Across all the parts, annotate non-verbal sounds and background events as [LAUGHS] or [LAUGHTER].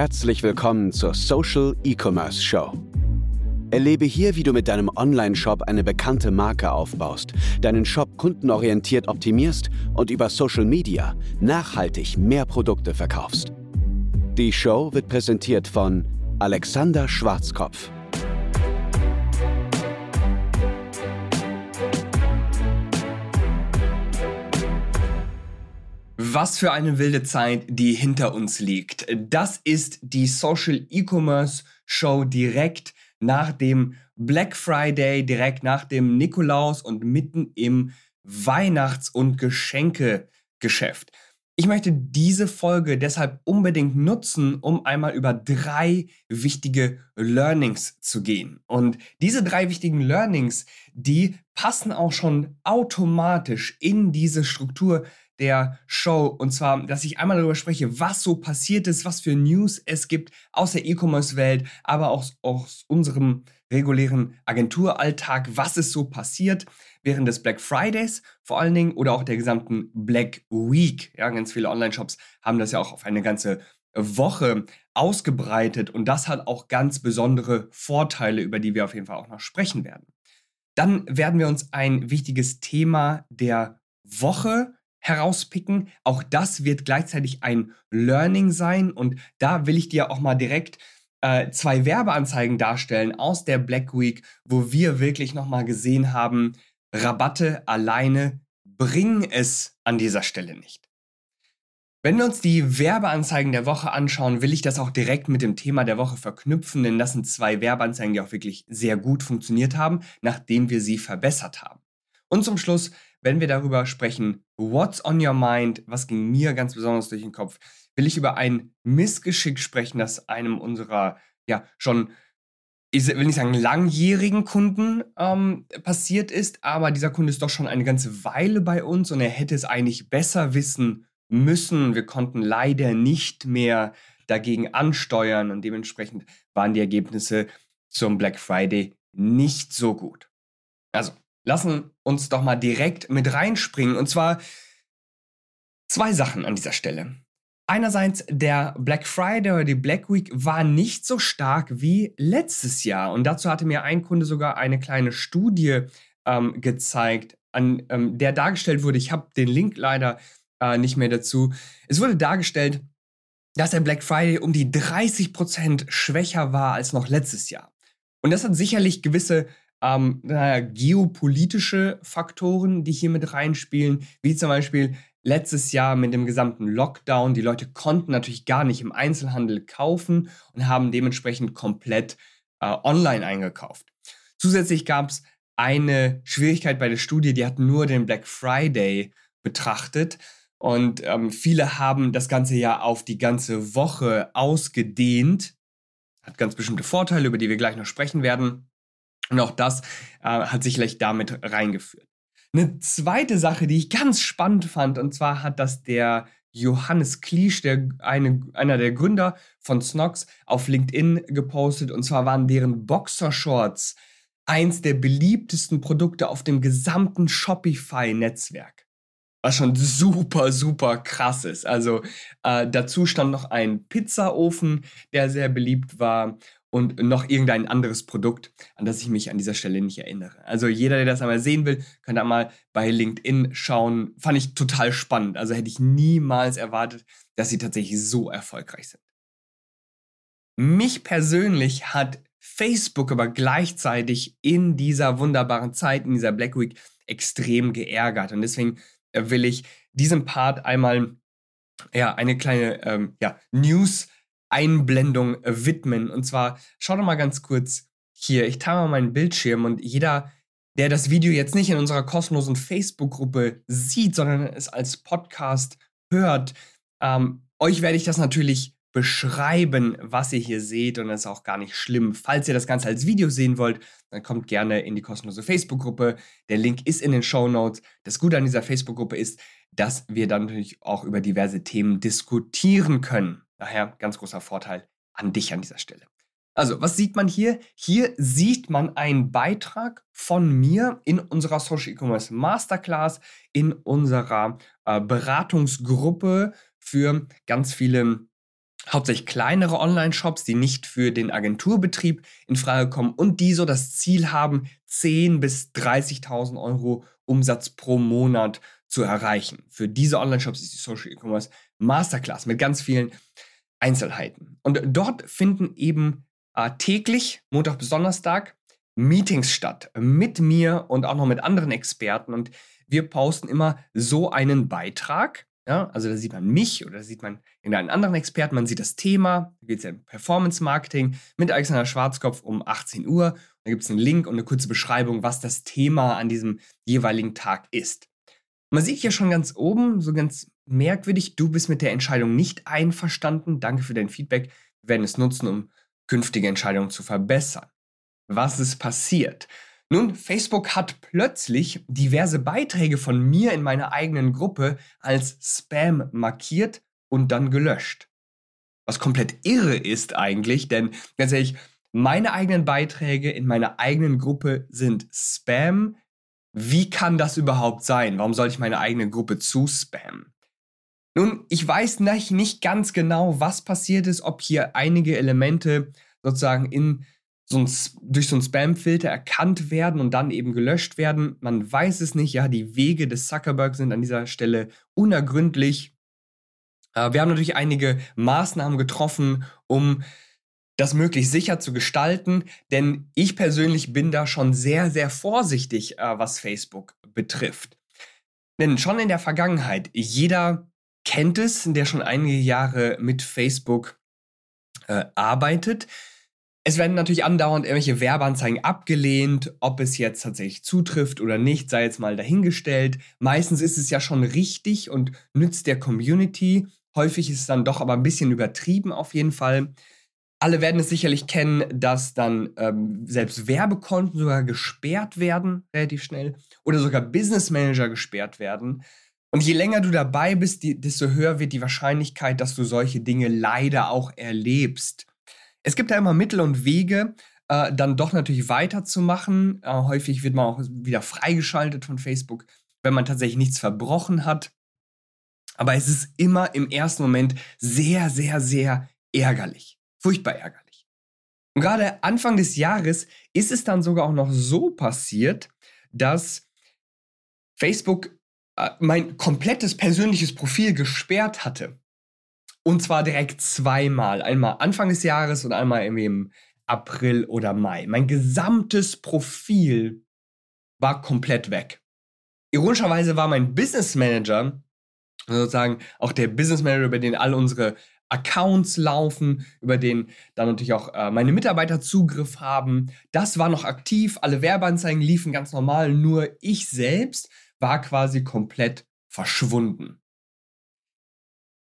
Herzlich willkommen zur Social E-Commerce Show. Erlebe hier, wie du mit deinem Online-Shop eine bekannte Marke aufbaust, deinen Shop kundenorientiert optimierst und über Social Media nachhaltig mehr Produkte verkaufst. Die Show wird präsentiert von Alexander Schwarzkopf. Was für eine wilde Zeit, die hinter uns liegt. Das ist die Social E-Commerce Show direkt nach dem Black Friday, direkt nach dem Nikolaus und mitten im Weihnachts- und Geschenkegeschäft. Ich möchte diese Folge deshalb unbedingt nutzen, um einmal über drei wichtige Learnings zu gehen. Und diese drei wichtigen Learnings, die passen auch schon automatisch in diese Struktur der Show. Und zwar, dass ich einmal darüber spreche, was so passiert ist, was für News es gibt aus der E-Commerce-Welt, aber auch aus unserem regulären Agenturalltag, was ist so passiert während des Black Fridays vor allen Dingen oder auch der gesamten Black Week. Ja, ganz viele Online-Shops haben das ja auch auf eine ganze Woche ausgebreitet und das hat auch ganz besondere Vorteile, über die wir auf jeden Fall auch noch sprechen werden. Dann werden wir uns ein wichtiges Thema der Woche herauspicken. Auch das wird gleichzeitig ein Learning sein und da will ich dir auch mal direkt äh, zwei Werbeanzeigen darstellen aus der Black Week, wo wir wirklich nochmal gesehen haben, Rabatte alleine bringen es an dieser Stelle nicht. Wenn wir uns die Werbeanzeigen der Woche anschauen, will ich das auch direkt mit dem Thema der Woche verknüpfen, denn das sind zwei Werbeanzeigen, die auch wirklich sehr gut funktioniert haben, nachdem wir sie verbessert haben. Und zum Schluss wenn wir darüber sprechen, what's on your mind, was ging mir ganz besonders durch den Kopf, will ich über ein Missgeschick sprechen, das einem unserer, ja, schon, ich will nicht sagen langjährigen Kunden ähm, passiert ist, aber dieser Kunde ist doch schon eine ganze Weile bei uns und er hätte es eigentlich besser wissen müssen. Wir konnten leider nicht mehr dagegen ansteuern und dementsprechend waren die Ergebnisse zum Black Friday nicht so gut. Also, lassen uns doch mal direkt mit reinspringen. Und zwar zwei Sachen an dieser Stelle. Einerseits, der Black Friday oder die Black Week war nicht so stark wie letztes Jahr. Und dazu hatte mir ein Kunde sogar eine kleine Studie ähm, gezeigt, an ähm, der dargestellt wurde. Ich habe den Link leider äh, nicht mehr dazu. Es wurde dargestellt, dass der Black Friday um die 30% schwächer war als noch letztes Jahr. Und das hat sicherlich gewisse ähm, naja, geopolitische Faktoren, die hier mit reinspielen, wie zum Beispiel letztes Jahr mit dem gesamten Lockdown. Die Leute konnten natürlich gar nicht im Einzelhandel kaufen und haben dementsprechend komplett äh, online eingekauft. Zusätzlich gab es eine Schwierigkeit bei der Studie, die hat nur den Black Friday betrachtet. Und ähm, viele haben das ganze Jahr auf die ganze Woche ausgedehnt. Hat ganz bestimmte Vorteile, über die wir gleich noch sprechen werden. Und auch das äh, hat sicherlich damit reingeführt. Eine zweite Sache, die ich ganz spannend fand, und zwar hat das der Johannes Kliesch, der eine, einer der Gründer von Snox, auf LinkedIn gepostet. Und zwar waren deren Boxershorts eins der beliebtesten Produkte auf dem gesamten Shopify-Netzwerk. Was schon super, super krass ist. Also äh, dazu stand noch ein Pizzaofen, der sehr beliebt war und noch irgendein anderes Produkt, an das ich mich an dieser Stelle nicht erinnere. Also jeder, der das einmal sehen will, kann da mal bei LinkedIn schauen. Fand ich total spannend. Also hätte ich niemals erwartet, dass sie tatsächlich so erfolgreich sind. Mich persönlich hat Facebook aber gleichzeitig in dieser wunderbaren Zeit, in dieser Black Week, extrem geärgert. Und deswegen will ich diesem Part einmal ja, eine kleine ähm, ja, News Einblendung widmen. Und zwar, schau doch mal ganz kurz hier. Ich teile mal meinen Bildschirm und jeder, der das Video jetzt nicht in unserer kostenlosen Facebook-Gruppe sieht, sondern es als Podcast hört, ähm, euch werde ich das natürlich beschreiben, was ihr hier seht und das ist auch gar nicht schlimm. Falls ihr das Ganze als Video sehen wollt, dann kommt gerne in die kostenlose Facebook-Gruppe. Der Link ist in den Show Notes. Das Gute an dieser Facebook-Gruppe ist, dass wir dann natürlich auch über diverse Themen diskutieren können. Daher ganz großer Vorteil an dich an dieser Stelle. Also, was sieht man hier? Hier sieht man einen Beitrag von mir in unserer Social E-Commerce Masterclass, in unserer äh, Beratungsgruppe für ganz viele hauptsächlich kleinere Online-Shops, die nicht für den Agenturbetrieb in Frage kommen und die so das Ziel haben, 10.000 bis 30.000 Euro Umsatz pro Monat zu erreichen. Für diese Online-Shops ist die Social E-Commerce Masterclass mit ganz vielen Einzelheiten. Und dort finden eben äh, täglich, Montag bis Donnerstag, Meetings statt mit mir und auch noch mit anderen Experten. Und wir posten immer so einen Beitrag ja, also da sieht man mich oder da sieht man irgendeinen anderen Experten, man sieht das Thema, da geht es ja um Performance Marketing mit Alexander Schwarzkopf um 18 Uhr. Da gibt es einen Link und eine kurze Beschreibung, was das Thema an diesem jeweiligen Tag ist. Man sieht hier schon ganz oben, so ganz merkwürdig, du bist mit der Entscheidung nicht einverstanden. Danke für dein Feedback. Wir werden es nutzen, um künftige Entscheidungen zu verbessern. Was ist passiert? Nun, Facebook hat plötzlich diverse Beiträge von mir in meiner eigenen Gruppe als Spam markiert und dann gelöscht. Was komplett irre ist eigentlich, denn ganz ehrlich, meine eigenen Beiträge in meiner eigenen Gruppe sind Spam. Wie kann das überhaupt sein? Warum soll ich meine eigene Gruppe zu spammen? Nun, ich weiß nicht ganz genau, was passiert ist, ob hier einige Elemente sozusagen in so ein, durch so einen Spam-Filter erkannt werden und dann eben gelöscht werden. Man weiß es nicht. Ja, die Wege des Zuckerberg sind an dieser Stelle unergründlich. Äh, wir haben natürlich einige Maßnahmen getroffen, um das möglichst sicher zu gestalten, denn ich persönlich bin da schon sehr, sehr vorsichtig, äh, was Facebook betrifft. Denn schon in der Vergangenheit, jeder kennt es, der schon einige Jahre mit Facebook äh, arbeitet, es werden natürlich andauernd irgendwelche Werbeanzeigen abgelehnt, ob es jetzt tatsächlich zutrifft oder nicht, sei jetzt mal dahingestellt. Meistens ist es ja schon richtig und nützt der Community. Häufig ist es dann doch aber ein bisschen übertrieben auf jeden Fall. Alle werden es sicherlich kennen, dass dann ähm, selbst Werbekonten sogar gesperrt werden, relativ schnell, oder sogar Business Manager gesperrt werden. Und je länger du dabei bist, die, desto höher wird die Wahrscheinlichkeit, dass du solche Dinge leider auch erlebst. Es gibt da immer Mittel und Wege, äh, dann doch natürlich weiterzumachen. Äh, häufig wird man auch wieder freigeschaltet von Facebook, wenn man tatsächlich nichts verbrochen hat. Aber es ist immer im ersten Moment sehr, sehr, sehr ärgerlich. Furchtbar ärgerlich. Und gerade Anfang des Jahres ist es dann sogar auch noch so passiert, dass Facebook mein komplettes persönliches Profil gesperrt hatte. Und zwar direkt zweimal. Einmal Anfang des Jahres und einmal im April oder Mai. Mein gesamtes Profil war komplett weg. Ironischerweise war mein Business Manager, sozusagen auch der Business Manager, über den all unsere Accounts laufen, über den dann natürlich auch äh, meine Mitarbeiter Zugriff haben. Das war noch aktiv, alle Werbeanzeigen liefen ganz normal, nur ich selbst war quasi komplett verschwunden.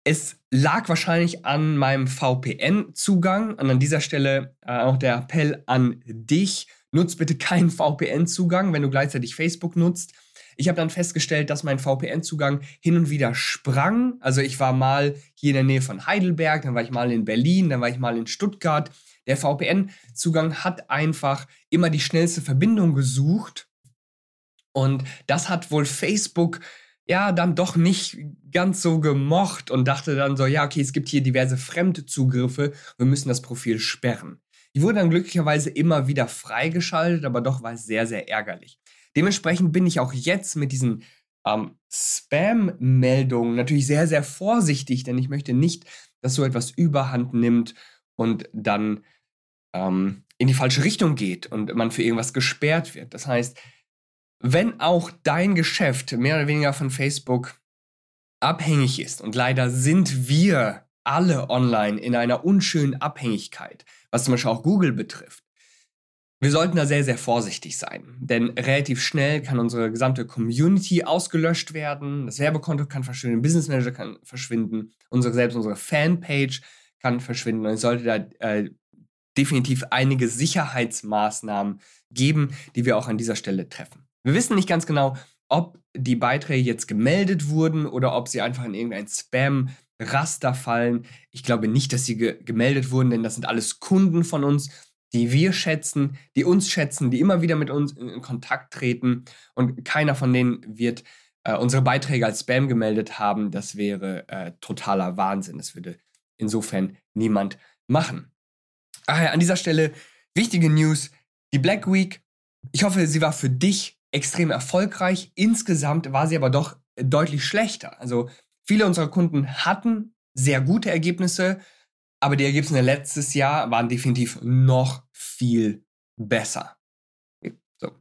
Es lag wahrscheinlich an meinem VPN-Zugang. Und an dieser Stelle äh, auch der Appell an dich. Nutz bitte keinen VPN-Zugang, wenn du gleichzeitig Facebook nutzt. Ich habe dann festgestellt, dass mein VPN-Zugang hin und wieder sprang. Also ich war mal hier in der Nähe von Heidelberg, dann war ich mal in Berlin, dann war ich mal in Stuttgart. Der VPN-Zugang hat einfach immer die schnellste Verbindung gesucht. Und das hat wohl Facebook ja, dann doch nicht ganz so gemocht und dachte dann so, ja, okay, es gibt hier diverse Fremdzugriffe, wir müssen das Profil sperren. Die wurde dann glücklicherweise immer wieder freigeschaltet, aber doch war es sehr, sehr ärgerlich. Dementsprechend bin ich auch jetzt mit diesen ähm, Spam-Meldungen natürlich sehr, sehr vorsichtig, denn ich möchte nicht, dass so etwas überhand nimmt und dann ähm, in die falsche Richtung geht und man für irgendwas gesperrt wird. Das heißt, wenn auch dein Geschäft mehr oder weniger von Facebook abhängig ist, und leider sind wir alle online in einer unschönen Abhängigkeit, was zum Beispiel auch Google betrifft, wir sollten da sehr, sehr vorsichtig sein, denn relativ schnell kann unsere gesamte Community ausgelöscht werden, das Werbekonto kann verschwinden, Business Manager kann verschwinden, unsere, selbst unsere Fanpage kann verschwinden und es sollte da äh, definitiv einige Sicherheitsmaßnahmen geben, die wir auch an dieser Stelle treffen. Wir wissen nicht ganz genau, ob die Beiträge jetzt gemeldet wurden oder ob sie einfach in irgendein Spam-Raster fallen. Ich glaube nicht, dass sie ge gemeldet wurden, denn das sind alles Kunden von uns, die wir schätzen, die uns schätzen, die immer wieder mit uns in Kontakt treten und keiner von denen wird äh, unsere Beiträge als Spam gemeldet haben. Das wäre äh, totaler Wahnsinn. Das würde insofern niemand machen. Ach ja, an dieser Stelle wichtige News. Die Black Week, ich hoffe, sie war für dich extrem erfolgreich. Insgesamt war sie aber doch deutlich schlechter. Also viele unserer Kunden hatten sehr gute Ergebnisse, aber die Ergebnisse letztes Jahr waren definitiv noch viel besser. So.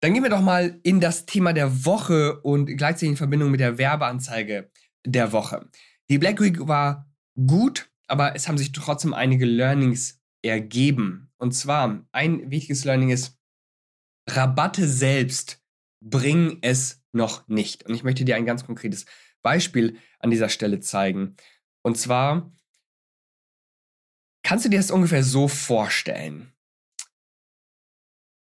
Dann gehen wir doch mal in das Thema der Woche und gleichzeitig in Verbindung mit der Werbeanzeige der Woche. Die Black Week war gut, aber es haben sich trotzdem einige Learnings ergeben. Und zwar ein wichtiges Learning ist, Rabatte selbst bringen es noch nicht. Und ich möchte dir ein ganz konkretes Beispiel an dieser Stelle zeigen. Und zwar kannst du dir das ungefähr so vorstellen.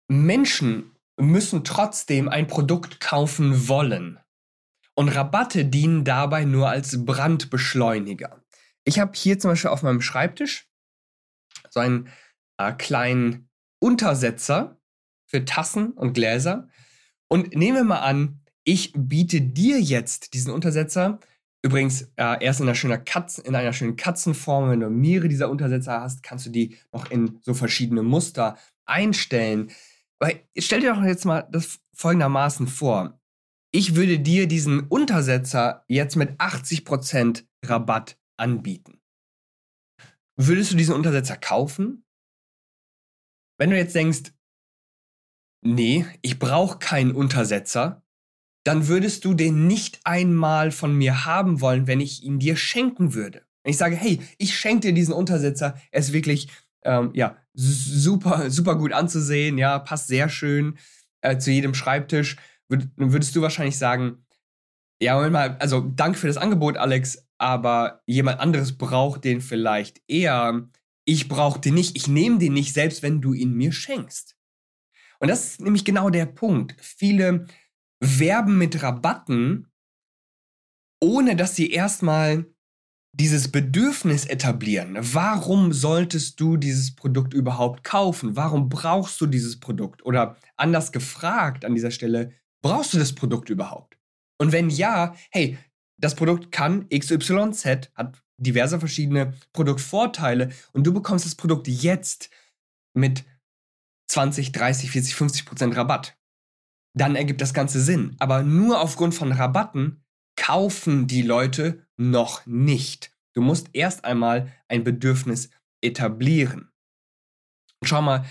Menschen müssen trotzdem ein Produkt kaufen wollen. Und Rabatte dienen dabei nur als Brandbeschleuniger. Ich habe hier zum Beispiel auf meinem Schreibtisch so einen äh, kleinen Untersetzer für Tassen und Gläser. Und nehmen wir mal an, ich biete dir jetzt diesen Untersetzer. Übrigens, äh, erst in einer, schönen Katzen, in einer schönen Katzenform. Wenn du mehrere dieser Untersetzer hast, kannst du die noch in so verschiedene Muster einstellen. Weil, stell dir doch jetzt mal das folgendermaßen vor. Ich würde dir diesen Untersetzer jetzt mit 80% Rabatt anbieten. Würdest du diesen Untersetzer kaufen? Wenn du jetzt denkst, nee, ich brauche keinen Untersetzer, dann würdest du den nicht einmal von mir haben wollen, wenn ich ihn dir schenken würde. Wenn ich sage, hey, ich schenke dir diesen Untersetzer, er ist wirklich ähm, ja, super, super gut anzusehen, ja, passt sehr schön äh, zu jedem Schreibtisch, würd, würdest du wahrscheinlich sagen, ja, Moment mal, also danke für das Angebot, Alex, aber jemand anderes braucht den vielleicht eher. Ich brauche den nicht, ich nehme den nicht, selbst wenn du ihn mir schenkst. Und das ist nämlich genau der Punkt. Viele werben mit Rabatten, ohne dass sie erstmal dieses Bedürfnis etablieren. Warum solltest du dieses Produkt überhaupt kaufen? Warum brauchst du dieses Produkt? Oder anders gefragt an dieser Stelle, brauchst du das Produkt überhaupt? Und wenn ja, hey, das Produkt kann XYZ, hat diverse verschiedene Produktvorteile und du bekommst das Produkt jetzt mit 20, 30, 40, 50 Prozent Rabatt. Dann ergibt das Ganze Sinn. Aber nur aufgrund von Rabatten kaufen die Leute noch nicht. Du musst erst einmal ein Bedürfnis etablieren. Und schau mal,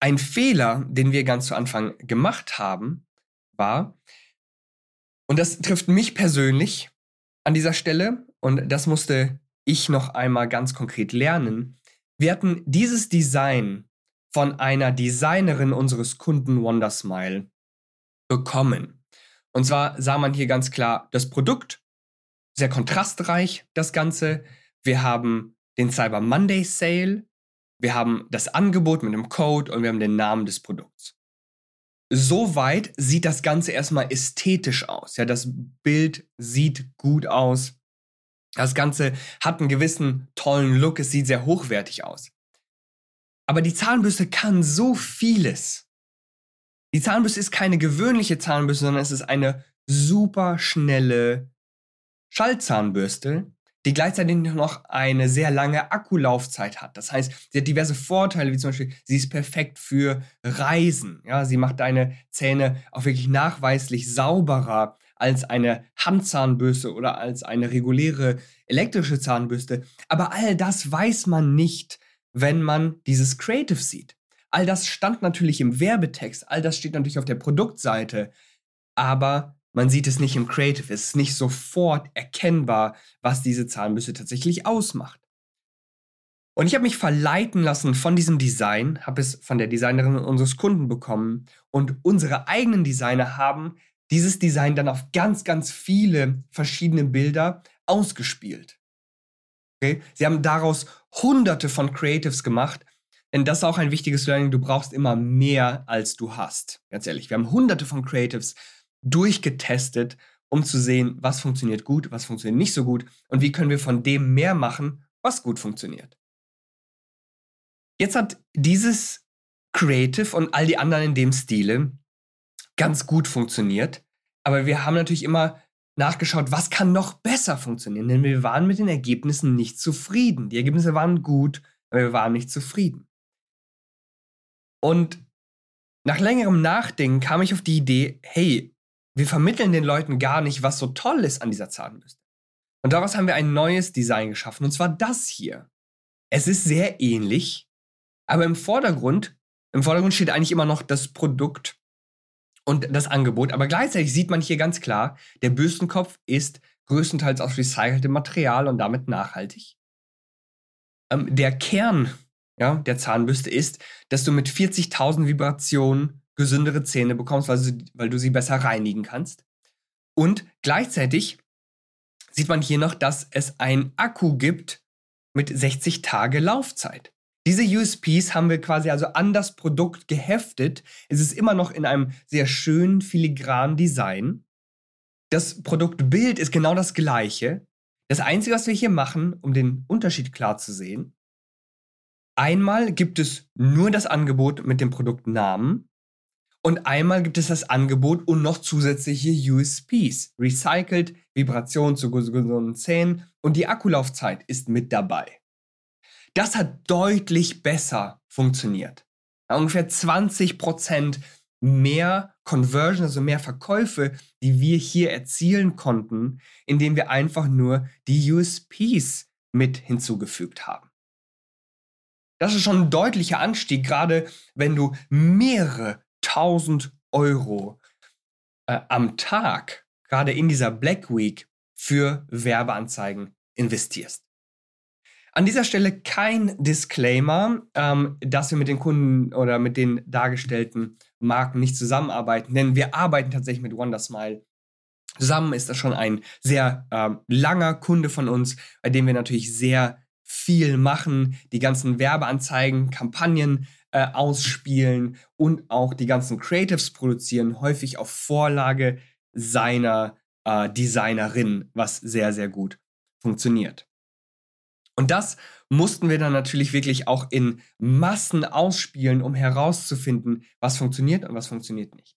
ein Fehler, den wir ganz zu Anfang gemacht haben, war, und das trifft mich persönlich an dieser Stelle, und das musste ich noch einmal ganz konkret lernen. Wir hatten dieses Design von einer Designerin unseres Kunden Wondersmile bekommen. Und zwar sah man hier ganz klar das Produkt, sehr kontrastreich das Ganze. Wir haben den Cyber Monday Sale, wir haben das Angebot mit dem Code und wir haben den Namen des Produkts. Soweit sieht das Ganze erstmal ästhetisch aus. Ja, das Bild sieht gut aus. Das Ganze hat einen gewissen tollen Look, es sieht sehr hochwertig aus. Aber die Zahnbürste kann so vieles. Die Zahnbürste ist keine gewöhnliche Zahnbürste, sondern es ist eine super schnelle Schallzahnbürste, die gleichzeitig noch eine sehr lange Akkulaufzeit hat. Das heißt, sie hat diverse Vorteile, wie zum Beispiel, sie ist perfekt für Reisen. Ja, sie macht deine Zähne auch wirklich nachweislich sauberer als eine Handzahnbürste oder als eine reguläre elektrische Zahnbürste. Aber all das weiß man nicht, wenn man dieses Creative sieht. All das stand natürlich im Werbetext, all das steht natürlich auf der Produktseite, aber man sieht es nicht im Creative, es ist nicht sofort erkennbar, was diese Zahnbürste tatsächlich ausmacht. Und ich habe mich verleiten lassen von diesem Design, habe es von der Designerin unseres Kunden bekommen und unsere eigenen Designer haben dieses Design dann auf ganz, ganz viele verschiedene Bilder ausgespielt. Sie haben daraus hunderte von Creatives gemacht. Denn das ist auch ein wichtiges Learning. Du brauchst immer mehr, als du hast. Ganz ehrlich, wir haben hunderte von Creatives durchgetestet, um zu sehen, was funktioniert gut, was funktioniert nicht so gut und wie können wir von dem mehr machen, was gut funktioniert. Jetzt hat dieses Creative und all die anderen in dem Stile ganz gut funktioniert, aber wir haben natürlich immer nachgeschaut, was kann noch besser funktionieren, denn wir waren mit den Ergebnissen nicht zufrieden. Die Ergebnisse waren gut, aber wir waren nicht zufrieden. Und nach längerem Nachdenken kam ich auf die Idee, hey, wir vermitteln den Leuten gar nicht, was so toll ist an dieser Zahnbürste. Und daraus haben wir ein neues Design geschaffen, und zwar das hier. Es ist sehr ähnlich, aber im Vordergrund, im Vordergrund steht eigentlich immer noch das Produkt und das Angebot, aber gleichzeitig sieht man hier ganz klar, der Bürstenkopf ist größtenteils aus recyceltem Material und damit nachhaltig. Ähm, der Kern ja, der Zahnbürste ist, dass du mit 40.000 Vibrationen gesündere Zähne bekommst, weil, sie, weil du sie besser reinigen kannst. Und gleichzeitig sieht man hier noch, dass es einen Akku gibt mit 60 Tage Laufzeit. Diese USPs haben wir quasi also an das Produkt geheftet. Es ist immer noch in einem sehr schönen filigranen Design. Das Produktbild ist genau das gleiche. Das Einzige, was wir hier machen, um den Unterschied klar zu sehen, einmal gibt es nur das Angebot mit dem Produktnamen und einmal gibt es das Angebot und noch zusätzliche USPs. Recycelt, Vibration zu gesunden Zähnen und die Akkulaufzeit ist mit dabei. Das hat deutlich besser funktioniert. Ungefähr 20% mehr Conversion, also mehr Verkäufe, die wir hier erzielen konnten, indem wir einfach nur die USPs mit hinzugefügt haben. Das ist schon ein deutlicher Anstieg, gerade wenn du mehrere tausend Euro äh, am Tag, gerade in dieser Black Week, für Werbeanzeigen investierst. An dieser Stelle kein Disclaimer, ähm, dass wir mit den Kunden oder mit den dargestellten Marken nicht zusammenarbeiten, denn wir arbeiten tatsächlich mit Wondersmile zusammen. Ist das schon ein sehr ähm, langer Kunde von uns, bei dem wir natürlich sehr viel machen, die ganzen Werbeanzeigen, Kampagnen äh, ausspielen und auch die ganzen Creatives produzieren, häufig auf Vorlage seiner äh, Designerin, was sehr, sehr gut funktioniert. Und das mussten wir dann natürlich wirklich auch in Massen ausspielen, um herauszufinden, was funktioniert und was funktioniert nicht.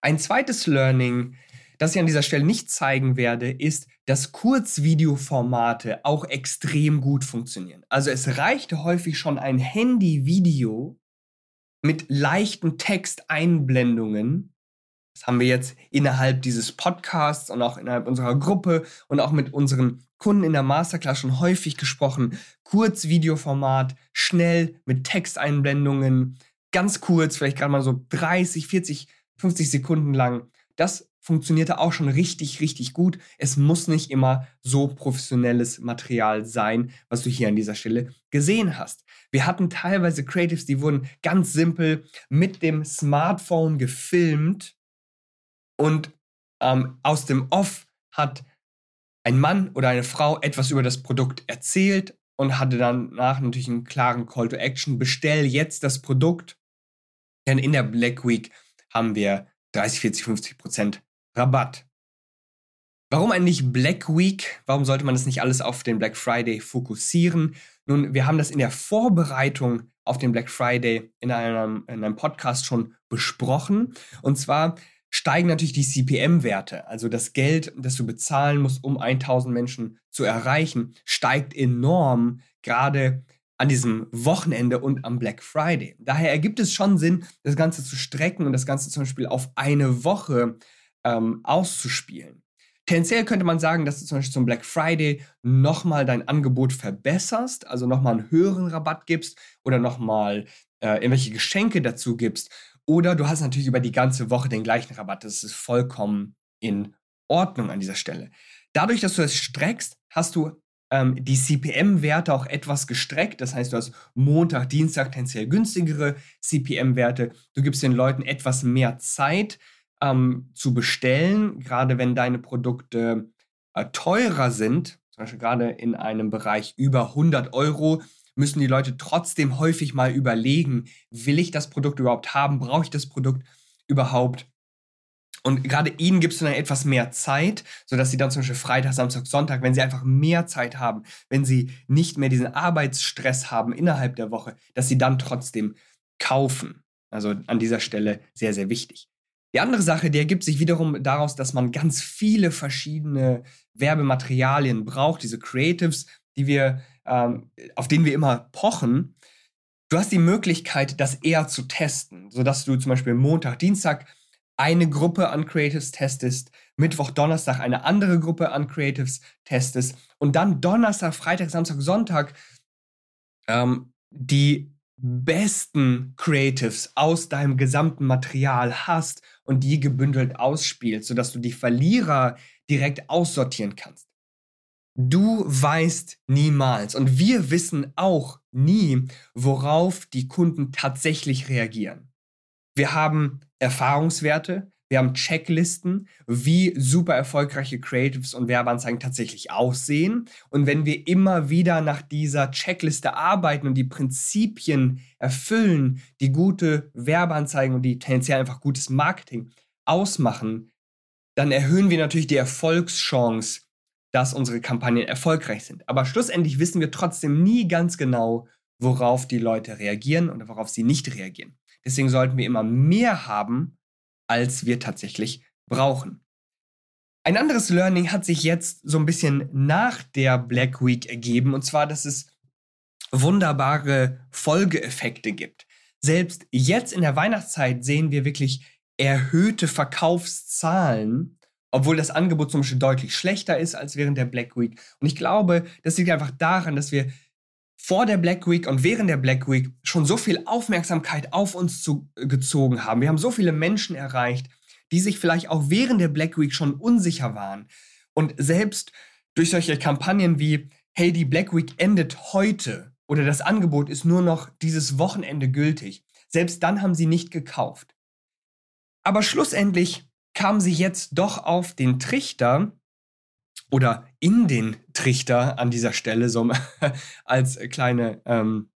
Ein zweites Learning, das ich an dieser Stelle nicht zeigen werde, ist, dass Kurzvideoformate auch extrem gut funktionieren. Also es reichte häufig schon ein Handyvideo mit leichten Texteinblendungen. Das haben wir jetzt innerhalb dieses Podcasts und auch innerhalb unserer Gruppe und auch mit unseren Kunden in der Masterclass schon häufig gesprochen. Kurzvideoformat, schnell mit Texteinblendungen, ganz kurz, vielleicht gerade mal so 30, 40, 50 Sekunden lang. Das funktionierte auch schon richtig, richtig gut. Es muss nicht immer so professionelles Material sein, was du hier an dieser Stelle gesehen hast. Wir hatten teilweise Creatives, die wurden ganz simpel mit dem Smartphone gefilmt und ähm, aus dem Off hat ein Mann oder eine Frau etwas über das Produkt erzählt und hatte danach natürlich einen klaren Call to Action. Bestell jetzt das Produkt, denn in der Black Week haben wir 30, 40, 50 Prozent Rabatt. Warum eigentlich Black Week? Warum sollte man das nicht alles auf den Black Friday fokussieren? Nun, wir haben das in der Vorbereitung auf den Black Friday in einem, in einem Podcast schon besprochen. Und zwar steigen natürlich die CPM-Werte, also das Geld, das du bezahlen musst, um 1000 Menschen zu erreichen, steigt enorm, gerade an diesem Wochenende und am Black Friday. Daher ergibt es schon Sinn, das Ganze zu strecken und das Ganze zum Beispiel auf eine Woche ähm, auszuspielen. Tendenziell könnte man sagen, dass du zum Beispiel zum Black Friday nochmal dein Angebot verbesserst, also nochmal einen höheren Rabatt gibst oder nochmal äh, irgendwelche Geschenke dazu gibst. Oder du hast natürlich über die ganze Woche den gleichen Rabatt. Das ist vollkommen in Ordnung an dieser Stelle. Dadurch, dass du es streckst, hast du ähm, die CPM-Werte auch etwas gestreckt. Das heißt, du hast Montag, Dienstag tendenziell günstigere CPM-Werte. Du gibst den Leuten etwas mehr Zeit, ähm, zu bestellen, gerade wenn deine Produkte äh, teurer sind, zum Beispiel gerade in einem Bereich über 100 Euro, müssen die Leute trotzdem häufig mal überlegen, will ich das Produkt überhaupt haben, brauche ich das Produkt überhaupt? Und gerade ihnen gibst du dann etwas mehr Zeit, sodass sie dann zum Beispiel Freitag, Samstag, Sonntag, wenn sie einfach mehr Zeit haben, wenn sie nicht mehr diesen Arbeitsstress haben innerhalb der Woche, dass sie dann trotzdem kaufen. Also an dieser Stelle sehr, sehr wichtig. Die andere Sache, die ergibt sich wiederum daraus, dass man ganz viele verschiedene Werbematerialien braucht, diese Creatives, die wir, ähm, auf denen wir immer pochen. Du hast die Möglichkeit, das eher zu testen, sodass du zum Beispiel Montag, Dienstag eine Gruppe an Creatives testest, Mittwoch, Donnerstag eine andere Gruppe an Creatives testest und dann Donnerstag, Freitag, Samstag, Sonntag ähm, die besten Creatives aus deinem gesamten Material hast und die gebündelt ausspielst, sodass du die Verlierer direkt aussortieren kannst. Du weißt niemals und wir wissen auch nie, worauf die Kunden tatsächlich reagieren. Wir haben Erfahrungswerte, wir haben Checklisten, wie super erfolgreiche Creatives und Werbeanzeigen tatsächlich aussehen. Und wenn wir immer wieder nach dieser Checkliste arbeiten und die Prinzipien erfüllen, die gute Werbeanzeigen und die tendenziell einfach gutes Marketing ausmachen, dann erhöhen wir natürlich die Erfolgschance, dass unsere Kampagnen erfolgreich sind. Aber schlussendlich wissen wir trotzdem nie ganz genau, worauf die Leute reagieren oder worauf sie nicht reagieren. Deswegen sollten wir immer mehr haben, als wir tatsächlich brauchen. Ein anderes Learning hat sich jetzt so ein bisschen nach der Black Week ergeben, und zwar, dass es wunderbare Folgeeffekte gibt. Selbst jetzt in der Weihnachtszeit sehen wir wirklich erhöhte Verkaufszahlen, obwohl das Angebot zum Beispiel deutlich schlechter ist als während der Black Week. Und ich glaube, das liegt einfach daran, dass wir vor der Black Week und während der Black Week schon so viel Aufmerksamkeit auf uns zu, äh, gezogen haben. Wir haben so viele Menschen erreicht, die sich vielleicht auch während der Black Week schon unsicher waren. Und selbst durch solche Kampagnen wie, hey, die Black Week endet heute oder das Angebot ist nur noch dieses Wochenende gültig, selbst dann haben sie nicht gekauft. Aber schlussendlich kamen sie jetzt doch auf den Trichter, oder in den Trichter an dieser Stelle, so [LAUGHS] als kleine, ähm,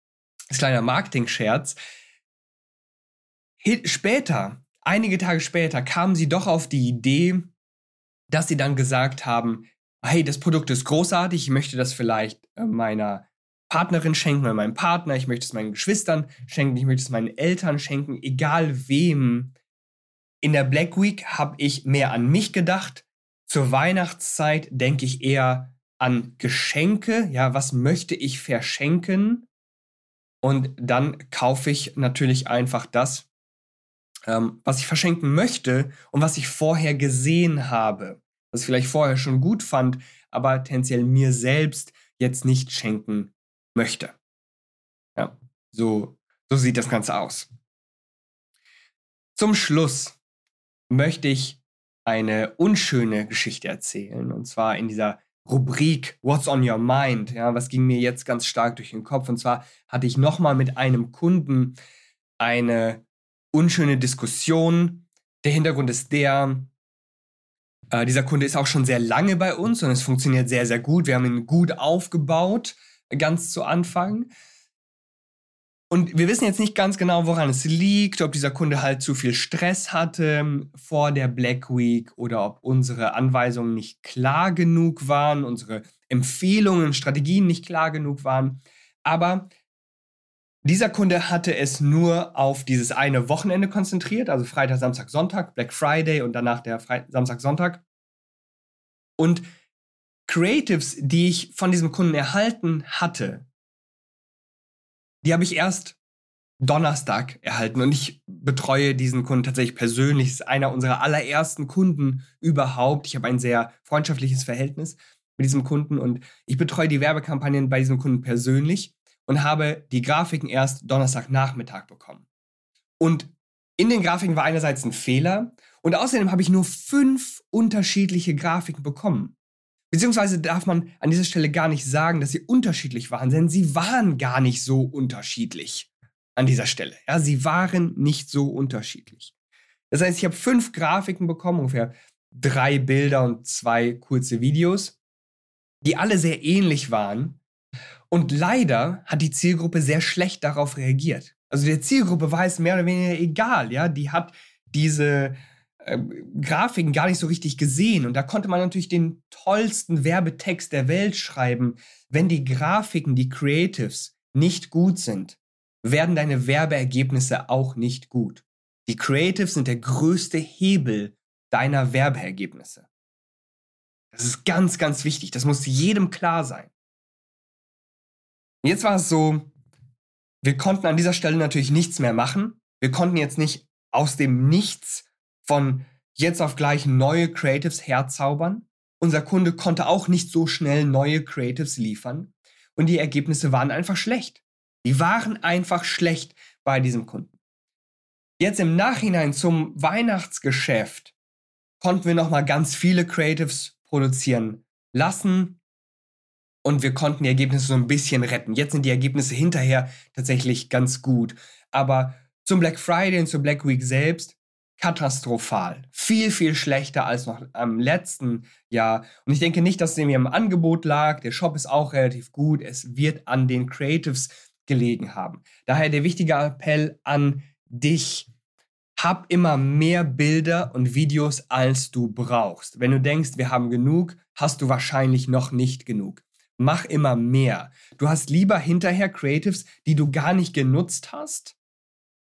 als kleiner Marketing-Scherz. Später, einige Tage später, kamen sie doch auf die Idee, dass sie dann gesagt haben, hey, das Produkt ist großartig, ich möchte das vielleicht äh, meiner Partnerin schenken oder meinem Partner, ich möchte es meinen Geschwistern schenken, ich möchte es meinen Eltern schenken, egal wem. In der Black Week habe ich mehr an mich gedacht zur Weihnachtszeit denke ich eher an Geschenke. Ja, was möchte ich verschenken? Und dann kaufe ich natürlich einfach das, ähm, was ich verschenken möchte und was ich vorher gesehen habe. Was ich vielleicht vorher schon gut fand, aber tendenziell mir selbst jetzt nicht schenken möchte. Ja, so, so sieht das Ganze aus. Zum Schluss möchte ich eine unschöne Geschichte erzählen. Und zwar in dieser Rubrik What's on Your Mind? Ja, was ging mir jetzt ganz stark durch den Kopf? Und zwar hatte ich nochmal mit einem Kunden eine unschöne Diskussion. Der Hintergrund ist der, äh, dieser Kunde ist auch schon sehr lange bei uns und es funktioniert sehr, sehr gut. Wir haben ihn gut aufgebaut, ganz zu Anfang. Und wir wissen jetzt nicht ganz genau, woran es liegt, ob dieser Kunde halt zu viel Stress hatte ähm, vor der Black Week oder ob unsere Anweisungen nicht klar genug waren, unsere Empfehlungen, Strategien nicht klar genug waren. Aber dieser Kunde hatte es nur auf dieses eine Wochenende konzentriert, also Freitag, Samstag, Sonntag, Black Friday und danach der Fre Samstag, Sonntag. Und Creatives, die ich von diesem Kunden erhalten hatte, die habe ich erst Donnerstag erhalten und ich betreue diesen Kunden tatsächlich persönlich. Das ist einer unserer allerersten Kunden überhaupt. Ich habe ein sehr freundschaftliches Verhältnis mit diesem Kunden und ich betreue die Werbekampagnen bei diesem Kunden persönlich und habe die Grafiken erst Donnerstagnachmittag bekommen. Und in den Grafiken war einerseits ein Fehler und außerdem habe ich nur fünf unterschiedliche Grafiken bekommen. Beziehungsweise darf man an dieser Stelle gar nicht sagen, dass sie unterschiedlich waren, denn sie waren gar nicht so unterschiedlich an dieser Stelle. Ja, sie waren nicht so unterschiedlich. Das heißt, ich habe fünf Grafiken bekommen, ungefähr drei Bilder und zwei kurze Videos, die alle sehr ähnlich waren. Und leider hat die Zielgruppe sehr schlecht darauf reagiert. Also der Zielgruppe war es mehr oder weniger egal, ja. Die hat diese äh, Grafiken gar nicht so richtig gesehen. Und da konnte man natürlich den tollsten Werbetext der Welt schreiben. Wenn die Grafiken, die Creatives nicht gut sind, werden deine Werbeergebnisse auch nicht gut. Die Creatives sind der größte Hebel deiner Werbeergebnisse. Das ist ganz, ganz wichtig. Das muss jedem klar sein. Jetzt war es so, wir konnten an dieser Stelle natürlich nichts mehr machen. Wir konnten jetzt nicht aus dem Nichts von jetzt auf gleich neue Creatives herzaubern. Unser Kunde konnte auch nicht so schnell neue Creatives liefern. Und die Ergebnisse waren einfach schlecht. Die waren einfach schlecht bei diesem Kunden. Jetzt im Nachhinein zum Weihnachtsgeschäft konnten wir nochmal ganz viele Creatives produzieren lassen und wir konnten die Ergebnisse so ein bisschen retten. Jetzt sind die Ergebnisse hinterher tatsächlich ganz gut. Aber zum Black Friday und zur Black Week selbst katastrophal. Viel, viel schlechter als noch am letzten Jahr. Und ich denke nicht, dass es mir im Angebot lag. Der Shop ist auch relativ gut. Es wird an den Creatives gelegen haben. Daher der wichtige Appell an dich. Hab immer mehr Bilder und Videos, als du brauchst. Wenn du denkst, wir haben genug, hast du wahrscheinlich noch nicht genug. Mach immer mehr. Du hast lieber hinterher Creatives, die du gar nicht genutzt hast,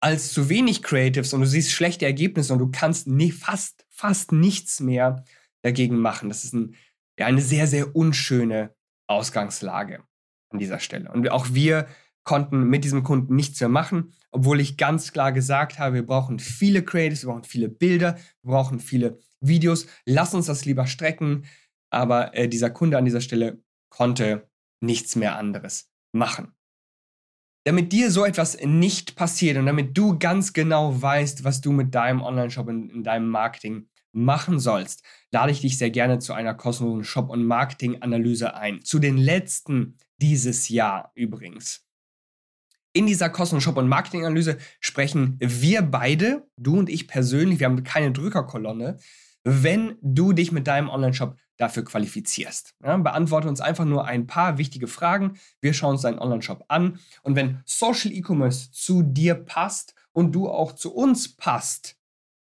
als zu wenig Creatives und du siehst schlechte Ergebnisse und du kannst nie, fast, fast nichts mehr dagegen machen. Das ist ein, ja, eine sehr, sehr unschöne Ausgangslage an dieser Stelle. Und auch wir konnten mit diesem Kunden nichts mehr machen, obwohl ich ganz klar gesagt habe, wir brauchen viele Creatives, wir brauchen viele Bilder, wir brauchen viele Videos. Lass uns das lieber strecken. Aber äh, dieser Kunde an dieser Stelle konnte nichts mehr anderes machen. Damit dir so etwas nicht passiert und damit du ganz genau weißt, was du mit deinem Online-Shop in, in deinem Marketing machen sollst, lade ich dich sehr gerne zu einer kostenlosen Shop- und Marketing-Analyse ein. Zu den letzten dieses Jahr übrigens. In dieser kostenlosen Shop- und Marketing-Analyse sprechen wir beide, du und ich persönlich, wir haben keine Drückerkolonne, wenn du dich mit deinem Online-Shop dafür qualifizierst. Ja, beantworte uns einfach nur ein paar wichtige Fragen. Wir schauen uns deinen Online-Shop an. Und wenn Social E-Commerce zu dir passt und du auch zu uns passt,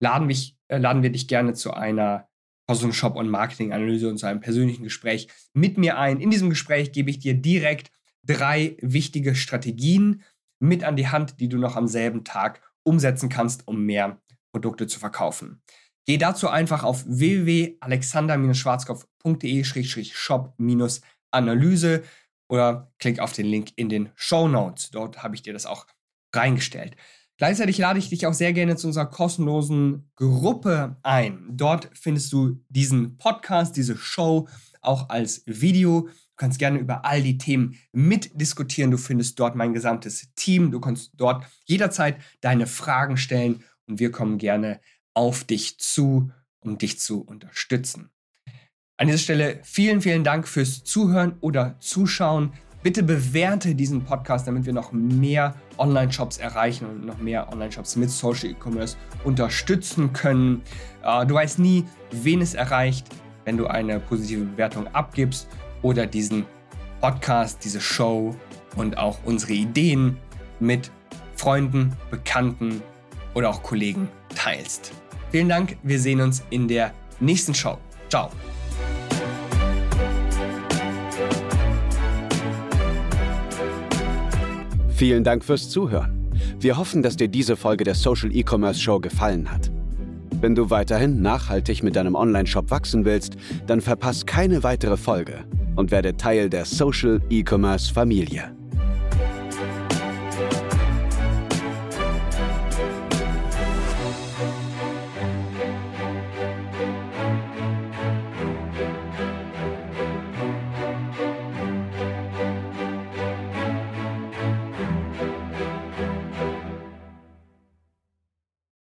laden, mich, äh, laden wir dich gerne zu einer kostenlosen Shop- und Marketing-Analyse und zu einem persönlichen Gespräch mit mir ein. In diesem Gespräch gebe ich dir direkt drei wichtige Strategien mit an die Hand, die du noch am selben Tag umsetzen kannst, um mehr Produkte zu verkaufen. Geh dazu einfach auf www.alexander-schwarzkopf.de-shop-analyse oder klick auf den Link in den Show Notes. Dort habe ich dir das auch reingestellt. Gleichzeitig lade ich dich auch sehr gerne zu unserer kostenlosen Gruppe ein. Dort findest du diesen Podcast, diese Show auch als Video. Du kannst gerne über all die Themen mitdiskutieren. Du findest dort mein gesamtes Team. Du kannst dort jederzeit deine Fragen stellen und wir kommen gerne auf dich zu, um dich zu unterstützen. An dieser Stelle vielen, vielen Dank fürs Zuhören oder Zuschauen. Bitte bewerte diesen Podcast, damit wir noch mehr Online-Shops erreichen und noch mehr Online-Shops mit Social E-Commerce unterstützen können. Äh, du weißt nie, wen es erreicht, wenn du eine positive Bewertung abgibst oder diesen Podcast, diese Show und auch unsere Ideen mit Freunden, Bekannten oder auch Kollegen teilst. Vielen Dank, wir sehen uns in der nächsten Show. Ciao. Vielen Dank fürs Zuhören. Wir hoffen, dass dir diese Folge der Social E-Commerce Show gefallen hat. Wenn du weiterhin nachhaltig mit deinem Online-Shop wachsen willst, dann verpass keine weitere Folge und werde Teil der Social E-Commerce Familie.